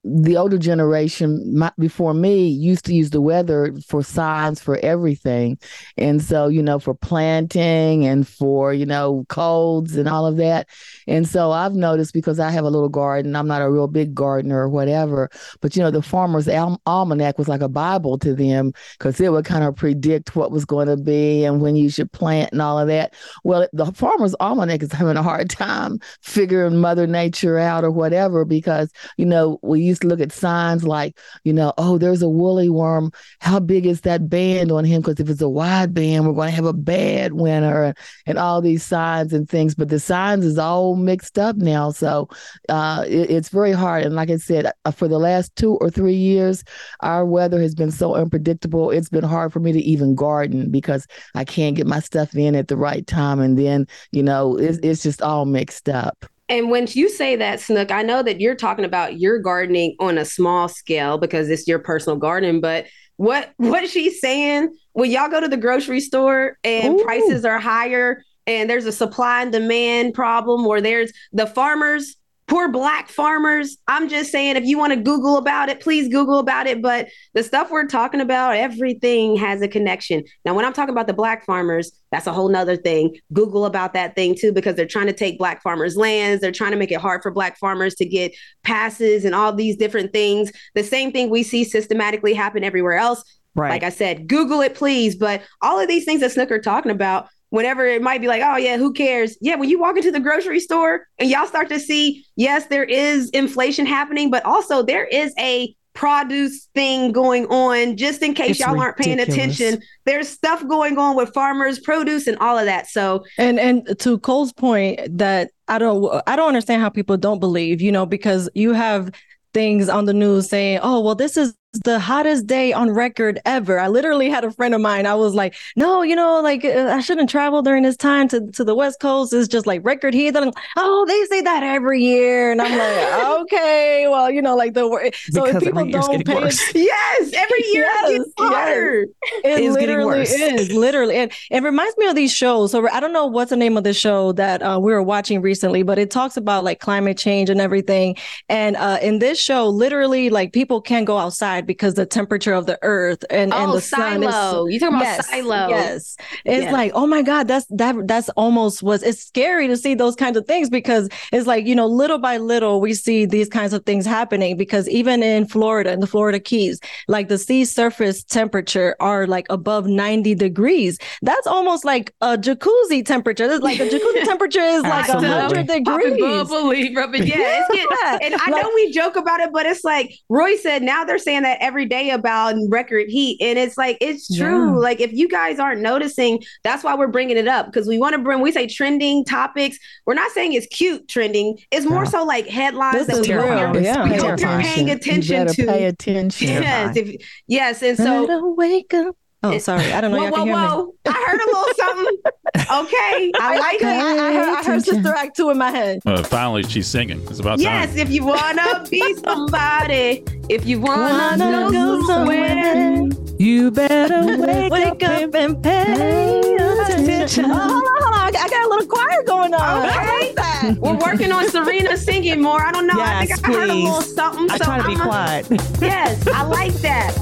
the older generation my, before me used to use the weather for signs for everything, and so you know for planting and for you know colds and all of that, and so I've noticed because I have a little garden. I'm not a real big gardener or whatever, but you know the farmer's Al- almanac was like a bible to them because it would kind of predict what was going to be and when you should plant and all of that. Well, the farmer's almanac is having a hard time figuring Mother Nature out or whatever because, you know, we used to look at signs like, you know, oh, there's a woolly worm. How big is that band on him? Because if it's a wide band, we're going to have a bad winter and, all these signs and things. But the signs is all mixed up now. So uh, it, it's very hard. And like I said, uh, for the last two or three years, our weather has been so unpredictable. It's been hard for me to even garden because I can't get my stuff in at the right time. And then, you know, it's, it's just all mixed up. And when you say that, Snook, I know that you're talking about your gardening on a small scale because it's your personal garden. But what what she's saying, when y'all go to the grocery store and Ooh. prices are higher and there's a supply and demand problem, or there's the farmers poor black farmers. I'm just saying, if you want to Google about it, please Google about it. But the stuff we're talking about, everything has a connection. Now, when I'm talking about the black farmers, that's a whole nother thing. Google about that thing too, because they're trying to take black farmers' lands. They're trying to make it hard for black farmers to get passes and all these different things. The same thing we see systematically happen everywhere else. Right. Like I said, Google it, please. But all of these things that Snooker talking about, whenever it might be like, oh yeah, who cares? Yeah, when you walk into the grocery store and y'all start to see, yes, there is inflation happening, but also there is a produce thing going on just in case It's y'all aren't paying attention. There's stuff going on with farmers produce and all of that. So And and to Cole's point that I don't I don't understand how people don't believe, you know, because you have things on the news saying, "Oh, well this is the hottest day on record ever." I literally had a friend of mine. I was like, "No, you know, like uh, I shouldn't travel during this time to to the West Coast. It's just like record heat." And I'm, oh, they say that every year, and I'm like, "Okay, well, you know, like the wor- so if Because people don't getting pay worse. yes every year it gets Yes, yes. hotter it It's getting literally worse. is literally and it reminds me of these shows so i don't know what's the name of the show that uh, we were watching recently but it talks about like climate change and everything and uh, in this show literally like people can't go outside because the temperature of the earth and, and Oh, the sun is silo. You talking about yes, silo. yes it's Yes. like oh my god that's that that's almost was it's scary to see those kinds of things because it's like you know little by little we see these kinds of things happening because even in florida in the florida keys like the sea surface temperature are like above 90 degrees that's almost like a jacuzzi temperature That's like the jacuzzi temperature is like Absolutely. 100 degrees bubbly, rubbing. Yeah, it's Yeah. getting, and I Like- know we joke about it, but it's like Roy said. Now they're saying that every day about record heat, and it's like it's true. Yeah. Like if you guys aren't noticing, that's why we're bringing it up because we want to bring. We say trending topics. We're not saying it's cute trending. It's more No. so like headlines This that is we hope, you're, yeah. we hope you're paying attention better to. pay attention. Yes, if, yes, and so wake up oh sorry i don't know whoa, y'all whoa, hear me whoa! I heard a little something. Okay, I like it. I, I heard, I heard attention. Sister Act 2 in my head. Uh, finally, she's singing. It's about Yes, time. if you wanna be somebody, if you wanna, Wanna go, go somewhere. somewhere. You better wake, Wake up, up and and pay attention. Oh, hold on, hold on. I got- a little choir going on. I Okay. like that. We're working on Serena singing more. I don't know. I Yes, think I heard a little please. something. I so try to be I'ma- quiet. Yes, I like that.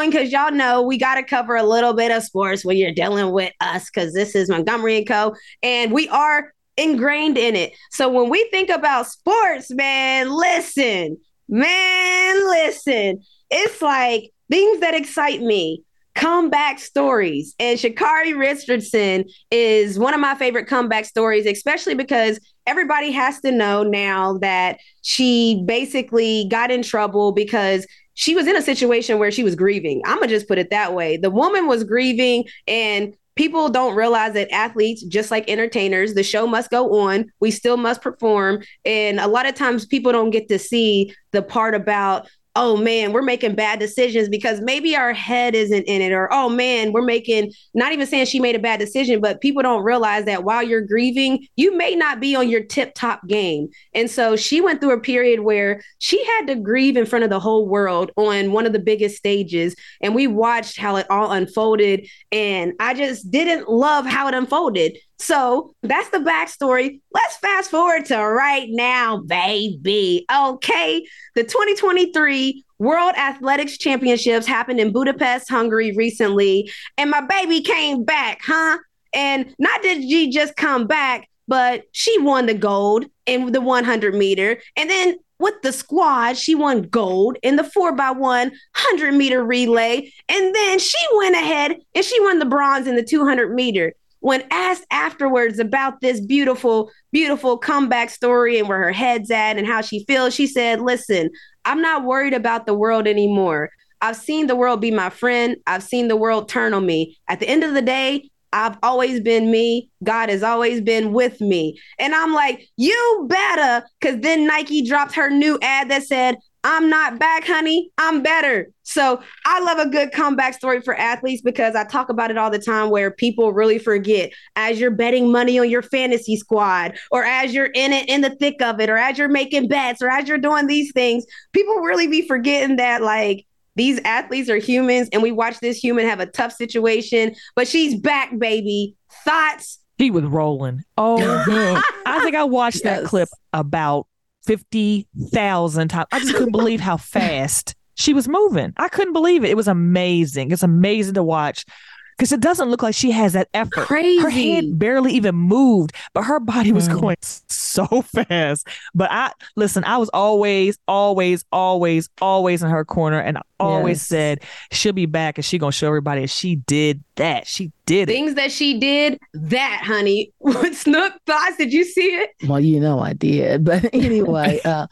Going because y'all know we got to cover a little bit of sports when you're dealing with us because this is Montgomery and Co. And we are ingrained in it. So when we think about sports, man, listen, man, listen. It's like things that excite me. Comeback stories. And Sha'Carri Richardson is one of my favorite comeback stories, especially because everybody has to know now that she basically got in trouble because she was in a situation where she was grieving. I'm gonna just put it that way. The woman was grieving, and people don't realize that athletes, just like entertainers, the show must go on. We still must perform. And a lot of times people don't get to see the part about, oh man, we're making bad decisions because maybe our head isn't in it, or oh man, we're making not even saying she made a bad decision, but people don't realize that while you're grieving, you may not be on your tip top game. And so she went through a period where she had to grieve in front of the whole world on one of the biggest stages. And we watched how it all unfolded. And I just didn't love how it unfolded. So that's the backstory. Let's fast forward to right now, baby. Okay. The 2023 World Athletics Championships happened in Budapest, Hungary recently. And my baby came back, huh? And not did she just come back, but she won the gold in the 100 meter. And then with the squad, she won gold in the 4 by 100 meter relay. And then she went ahead and she won the bronze in the 200 meter. When asked afterwards about this beautiful, beautiful comeback story and where her head's at and how she feels, she said, Listen, I'm not worried about the world anymore. I've seen the world be my friend. I've seen the world turn on me. At the end of the day, I've always been me. God has always been with me. And I'm like, you better, because then Nike dropped her new ad that said, I'm not back, honey. I'm better. So I love a good comeback story for athletes because I talk about it all the time where people really forget as you're betting money on your fantasy squad, or as you're in it in the thick of it, or as you're making bets, or as you're doing these things, people really be forgetting that like these athletes are humans and we watch this human have a tough situation, but she's back, baby. Thoughts? He was rolling. Oh, I think I watched yes. that clip about 50,000 times. I just couldn't believe how fast she was moving. I couldn't believe it. It was amazing. It's amazing to watch because it doesn't look like she has that effort. Crazy. Her head barely even moved, but her body was mm. going so fast. But I listen, I was always, always, always, always in her corner, and I always yes. said she'll be back and she gonna show everybody. And she did that. She did it. Things that she did, that honey. What Snook thoughts? Did you see it? Well, you know I did. But anyway, uh,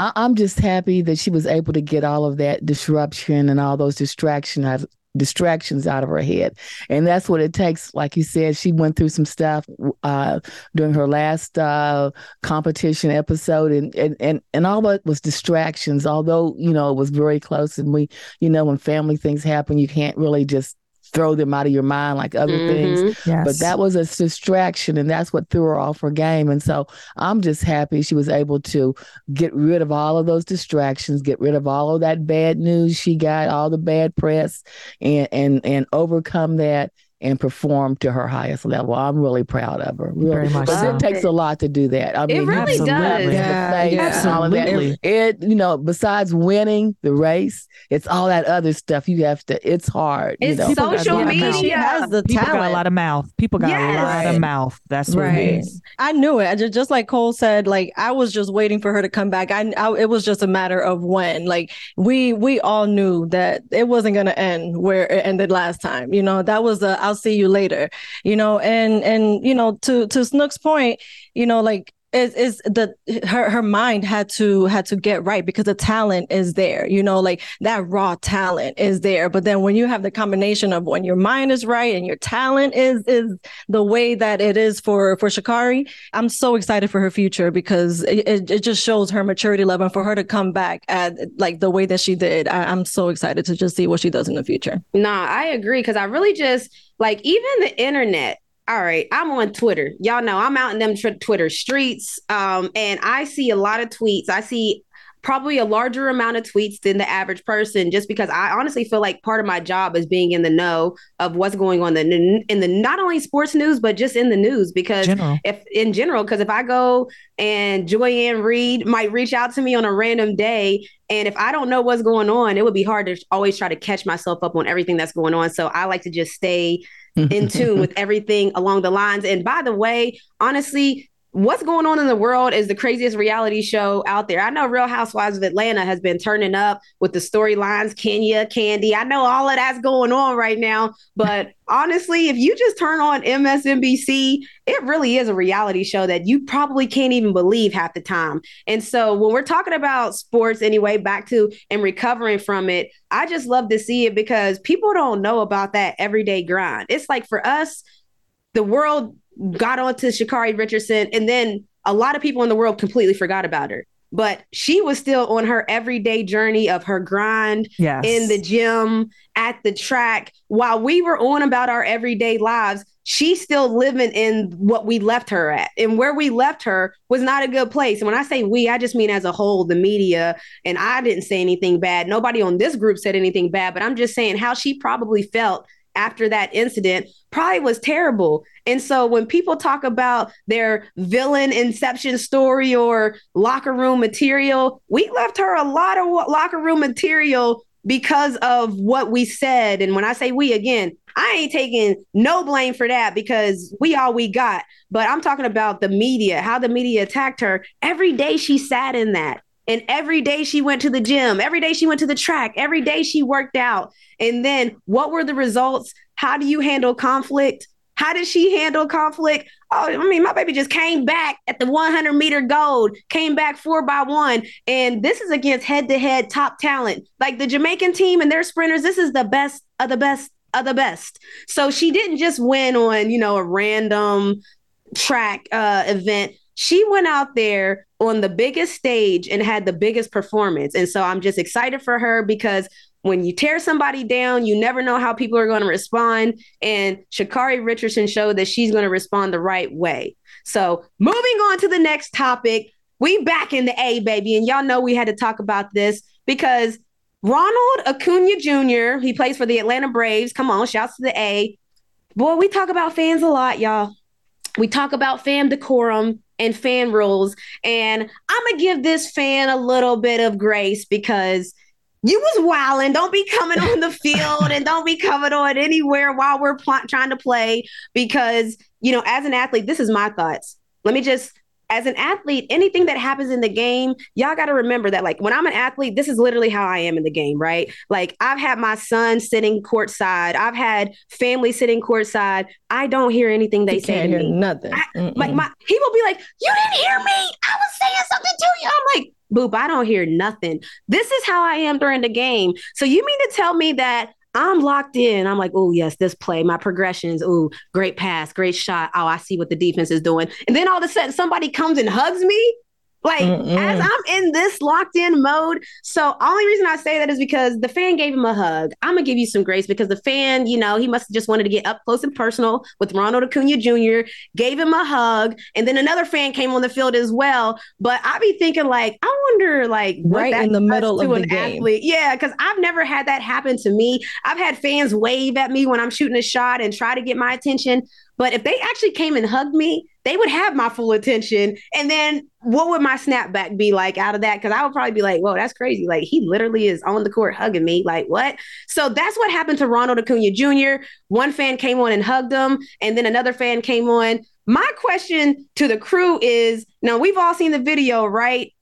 I- I'm just happy that she was able to get all of that disruption and all those distractions distractions out of her head. And that's what it takes. Like you said, she went through some stuff uh, during her last uh, competition episode, and, and, and, and all that was distractions, although, you know, it was very close. And we, you know, when family things happen, you can't really just throw them out of your mind like other mm-hmm. things. Yes. But that was a distraction, and that's what threw her off her game. And so I'm just happy she was able to get rid of all of those distractions, get rid of all of that bad news she got, all the bad press, and and and overcome that and perform to her highest level. I'm really proud of her. Really. Very much but so. it takes a lot to do that. I mean, it really does. Yeah, yeah. Absolutely. It, you know, besides winning the race, it's all that other stuff you have to. It's hard. It's you know. social media. She has the People talent. got a lot of mouth. People got yes. a lot of mouth. That's what right. it is. I knew it. Just, just like Cole said, like I was just waiting for her to come back. I, I it was just a matter of when. Like we we all knew that it wasn't going to end where it ended last time. You know, that was a I'll see you later you know? And and you know to to snook's point you know like is is the her her mind had to had to get right because the talent is there you know? Like that raw talent is there. But then when you have the combination of when your mind is right and your talent is is the way that it is for for sha'carri i'm so excited for her future because it, it just shows her maturity level. And for her to come back at like the way that she did I, i'm so excited to just see what she does in the future. Nah i agree because i really just like even the internet all right, I'm on Twitter. Y'all know I'm out in them tr- Twitter streets. Um, and I see a lot of tweets. I see probably a larger amount of tweets than the average person just because I honestly feel like part of my job is being in the know of what's going on in the, in the not only sports news but just in the news because general. if in general because if I go and Joy-Ann might reach out to me on a random day and if I don't know what's going on it would be hard to always try to catch myself up on everything that's going on so I like to just stay in tune with everything along the lines and by the way honestly what's going on in the world is the craziest reality show out there. I know Real Housewives of Atlanta has been turning up with the storylines, Kenya, Kandi. I know all of that's going on right now, but honestly, if you just turn on MSNBC, it really is a reality show that you probably can't even believe half the time. And so when we're talking about sports anyway, back to and recovering from it, I just love to see it because people don't know about that everyday grind. It's like for us, the world got onto Sha'Carri Richardson, and then a lot of people in the world completely forgot about her. But she was still on her everyday journey of her grind yes. in the gym, at the track. While we were on about our everyday lives, she's still living in what we left her at. And where we left her was not a good place. And when I say we, I just mean as a whole, the media. And I didn't say anything bad. Nobody on this group said anything bad, but I'm just saying how she probably felt after that incident probably was terrible. And so when people talk about their villain inception story or locker room material, we left her a lot of locker room material because of what we said. And when I say we again, I ain't taking no blame for that because we all we got. But I'm talking about the media, how the media attacked her. Every day she sat in that. And every day she went to the gym, every day she went to the track, every day she worked out. And then what were the results? How do you handle conflict? How did she handle conflict? Oh, I mean, my baby just came back at the 100 meter gold, came back four by one. And this is against head to head top talent. Like the Jamaican team and their sprinters, this is the best of the best of the best. So she didn't just win on, you know, a random track uh, event she went out there on the biggest stage and had the biggest performance. And so I'm just excited for her because when you tear somebody down, you never know how people are going to respond. And Sha'Carri Richardson showed that she's going to respond the right way. So moving on to the next topic, we back in the A, baby. And y'all know we had to talk about this because Ronald Acuna Jr., he plays for the Atlanta Braves. Come on, shouts to the A. Boy, we talk about fans a lot, y'all. We talk about fan decorum and fan rules. And I'm to give this fan a little bit of grace because you was wilding. Don't be coming on the field and don't be coming on anywhere while we're pl- trying to play because, you know, as an athlete, this is my thoughts. Let me just as an athlete, anything that happens in the game, y'all got to remember that, like, when I'm an athlete, this is literally how I am in the game, right? Like, I've had my son sitting courtside, I've had family sitting courtside. I don't hear anything they You say can't to hear me. nothing. I- like, my he will be like, "You didn't hear me? I was saying something to you." I'm like, "Boop, I don't hear nothing." This is how I am during the game. So you mean to tell me that? I'm locked in. I'm like, oh yes, this play, my progressions. Oh, great pass, great shot. Oh, I see what the defense is doing. And then all of a sudden, somebody comes and hugs me. Like Mm-mm. as I'm in this locked in mode. So only reason I say that is because the fan gave him a hug. I'm gonna give you some grace because the fan, you know, he must have just wanted to get up close and personal with Ronald Acuna Jr. Gave him a hug, and then another fan came on the field as well. But I be thinking like, I wonder like what Right that in the middle to of an the game. athlete. Yeah, because I've never had that happen to me. I've had fans wave at me when I'm shooting a shot and try to get my attention. But if they actually came and hugged me, they would have my full attention. And then what would my snapback be like out of that? Because I would probably be like, whoa, that's crazy. Like he literally is on the court hugging me. Like what? So that's what happened to Ronald Acuna Jr. One fan came on and hugged him, and then another fan came on. My question to the crew is now we've all seen the video, right?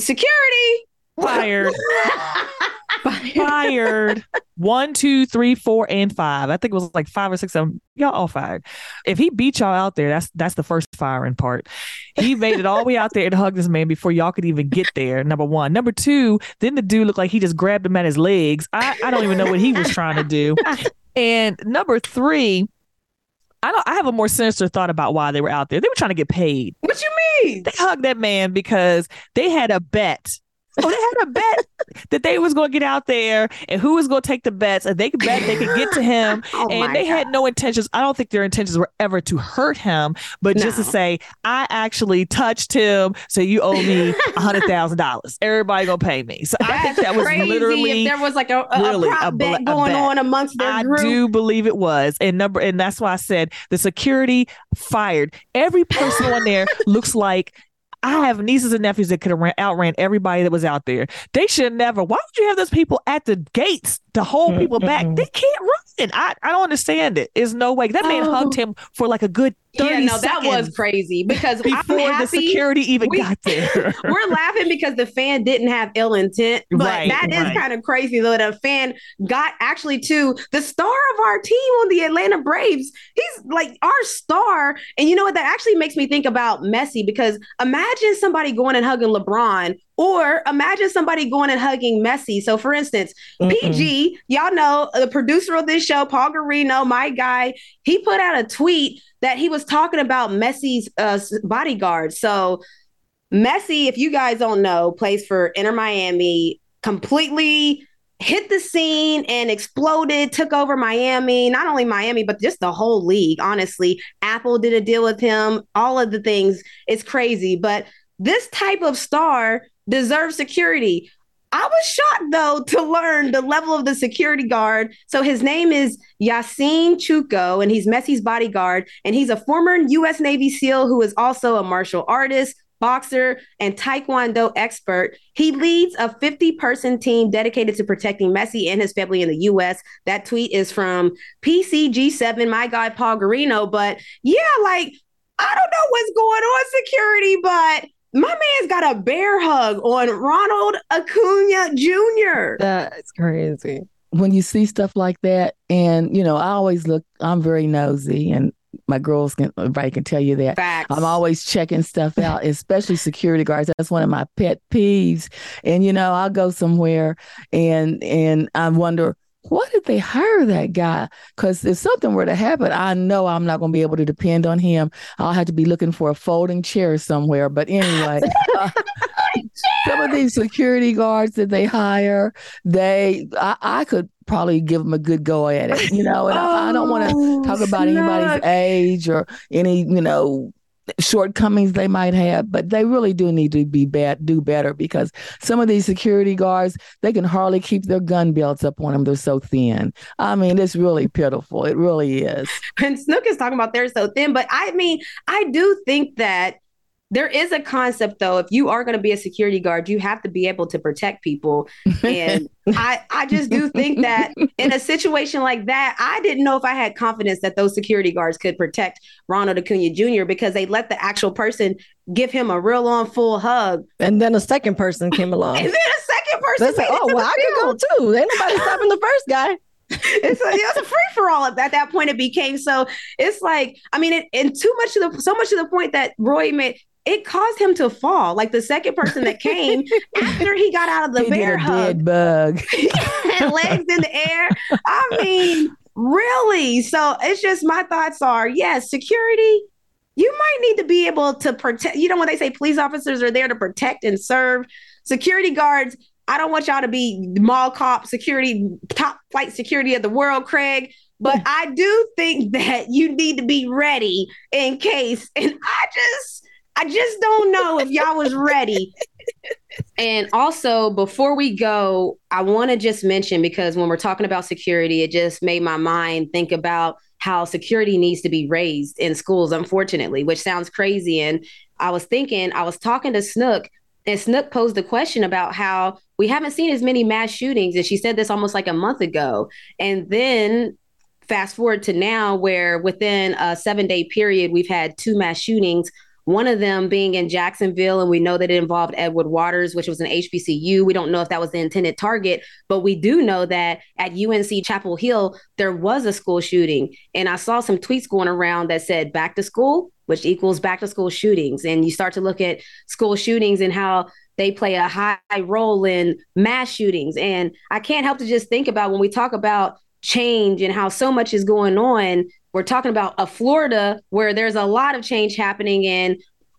Security. Fired. fired. One, two, three, four, and five. I think it was like five or six of them. Y'all all fired. If he beat y'all out there, that's that's the first firing part. He made it all the way out there and hugged this man before y'all could even get there. Number one. Number two, then the dude looked like he just grabbed him at his legs. I, I don't even know what he was trying to do. And number three, I don't I have a more sinister thought about why they were out there. They were trying to get paid. What you mean? They hugged that man because they had a bet. Oh, they had a bet that they was going to get out there and who was going to take the bets and they could bet they could get to him Oh and they had no intentions. I don't think their intentions were ever to hurt him, but just to say, I actually touched him, so you owe me a hundred thousand dollars. Everybody gonna pay me. So I think That's that was crazy literally if there was like a, a, really a prop a bet going bet. on amongst their I group. do believe it was. And number and that's why I said the security fired. Every person on there looks like I have nieces and nephews that could have ran, outran everybody that was out there. They should never. Why would you have those people at the gates to hold people back? They can't run. I, I don't understand it. There's no way. That man Oh. hugged him for like a good 30 yeah, no, that was crazy because I'm before the security even we- got there. we're laughing because the fan didn't have ill intent, but Right, that is right. kind of crazy though. That a fan got actually to the star of our team on the Atlanta Braves. He's like our star, and you know what? That actually makes me think about Messi because imagine somebody going and hugging LeBron. Or imagine somebody going and hugging Messi. So, for instance, Mm-mm. PG, y'all know the producer of this show, Paul Garino, my guy, he put out a tweet that he was talking about Messi's uh, bodyguard. So, Messi, if you guys don't know, plays for Inter Miami, completely hit the scene and exploded, took over Miami, not only Miami, but just the whole league. Honestly, Apple did a deal with him, all of the things. It's crazy. But this type of star deserves security. I was shocked though to learn the level of the security guard. So his name is Yassine Cheuko, and he's Messi's bodyguard. And he's a former U.S. Navy SEAL who is also a martial artist, boxer, and Taekwondo expert. He leads a 50 person team dedicated to protecting Messi and his family in the U.S. That tweet is from PCG7, my guy Paul Garino. But yeah, like, I don't know what's going on, security, but my man's got a bear hug on Ronald Acuna Jr. That's crazy. when you see stuff like that, and you know, I always look. I'm very nosy, and my girls can, everybody can tell you that. Facts. I'm always checking stuff out, especially security guards. That's one of my pet peeves. And you know, I'll go somewhere and and I wonder why did they hire that guy? Because if something were to happen, I know I'm not going to be able to depend on him. I'll have to be looking for a folding chair somewhere. But anyway, uh, some of these security guards that they hire, they I, I, could probably give them a good go at it, you know. And oh, I, I, don't want to talk about anybody's age or any, you know, shortcomings they might have, but they really do need to be bad, do better because some of these security guards they can hardly keep their gun belts up on them. They're so thin. I mean, it's really pitiful. It really is. And Snook is talking about they're so thin, but I mean, I do think that there is a concept though if you are going to be a security guard you have to be able to protect people. And i i just do think that in a situation like that i didn't know if i had confidence that those security guards could protect ronald acuna jr because they let the actual person give him a real on full hug. And then a second person came along. And then a second person said, oh well i could go too. Ain't nobody stopping the first guy. It's a, it was a free for all at that point it became. So it's like i mean it, and too much to the so much to the point that roy made it caused him to fall. Like the second person that came after he got out of the he bear did a hug, dead bug, legs in the air. I mean, really. So it's just my thoughts are yes, security. You might need to be able to protect. You know when they say police officers are there to protect and serve, security guards. I don't want y'all to be mall cop security, top flight security of the world, Craig. But oh. I do think that you need to be ready in case. And I just I just don't know if y'all was ready. and also, before we go, I want to just mention because when we're talking about security, it just made my mind think about how security needs to be raised in schools, unfortunately, which sounds crazy. And I was thinking, I was talking to Snook, and Snook posed the question about how we haven't seen as many mass shootings. And she said this almost like a month ago. And then fast forward to now, where within a seven day period, we've had two mass shootings one of them being in Jacksonville, and we know that it involved Edward Waters, which was an HBCU. We don't know if that was the intended target, but we do know that at UNC Chapel Hill, there was a school shooting. And I saw some tweets going around that said back to school, which equals back to school shootings. And you start to look at school shootings and how they play a high role in mass shootings. And I can't help to just think about when we talk about change and how so much is going on we're talking about a Florida where there's a lot of change happening and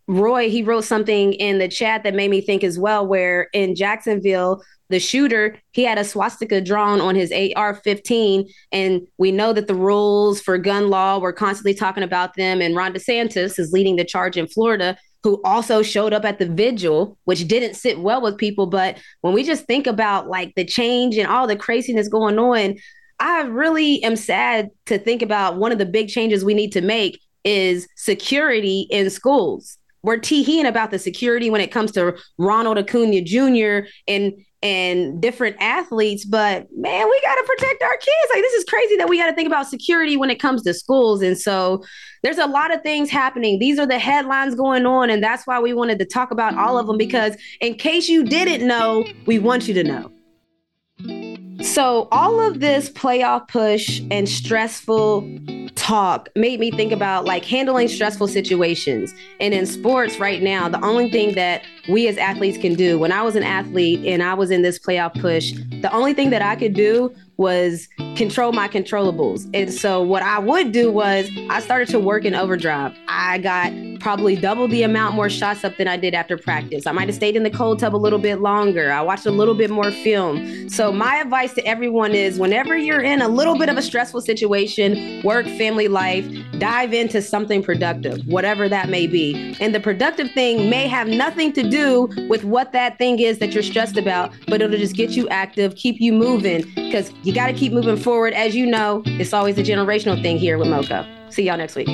Roy, he wrote something in the chat that made me think as well, where in Jacksonville, the shooter, he had a swastika drawn on his AR 15. And we know that the rules for gun law, we're constantly talking about them. And Ron DeSantis is leading the charge in Florida, who also showed up at the vigil, which didn't sit well with people. But when we just think about like the change and all the craziness going on, I really am sad to think about one of the big changes we need to make is security in schools. We're teeing about the security when it comes to Ronald Acuna Jr. and and different athletes, but man, we got to protect our kids. Like this is crazy that we got to think about security when it comes to schools. And so there's a lot of things happening. These are the headlines going on, and that's why we wanted to talk about all of them because in case you didn't know, we want you to know. So, all of this playoff push and stressful talk made me think about like handling stressful situations. And in sports right now, the only thing that we as athletes can do, when I was an athlete and I was in this playoff push, the only thing that I could do was control my controllables. And so what I would do was I started to work in overdrive. I got probably double the amount more shots up than I did after practice. I might have stayed in the cold tub a little bit longer. I watched a little bit more film. So my advice to everyone is whenever you're in a little bit of a stressful situation, work, family life, dive into something productive, whatever that may be. And the productive thing may have nothing to do with what that thing is that you're stressed about, but it'll just get you active, keep you moving because you got to keep moving forward. As you know, it's always a generational thing here with Mocha. See y'all next week.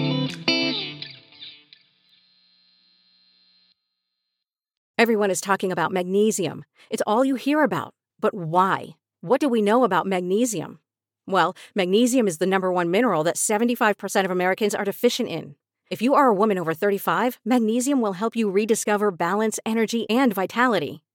Everyone is talking about magnesium. It's all you hear about. But why? What do we know about magnesium? Well, magnesium is the number one mineral that 75% of Americans are deficient in. If you are a woman over 35, magnesium will help you rediscover balance, energy, and vitality.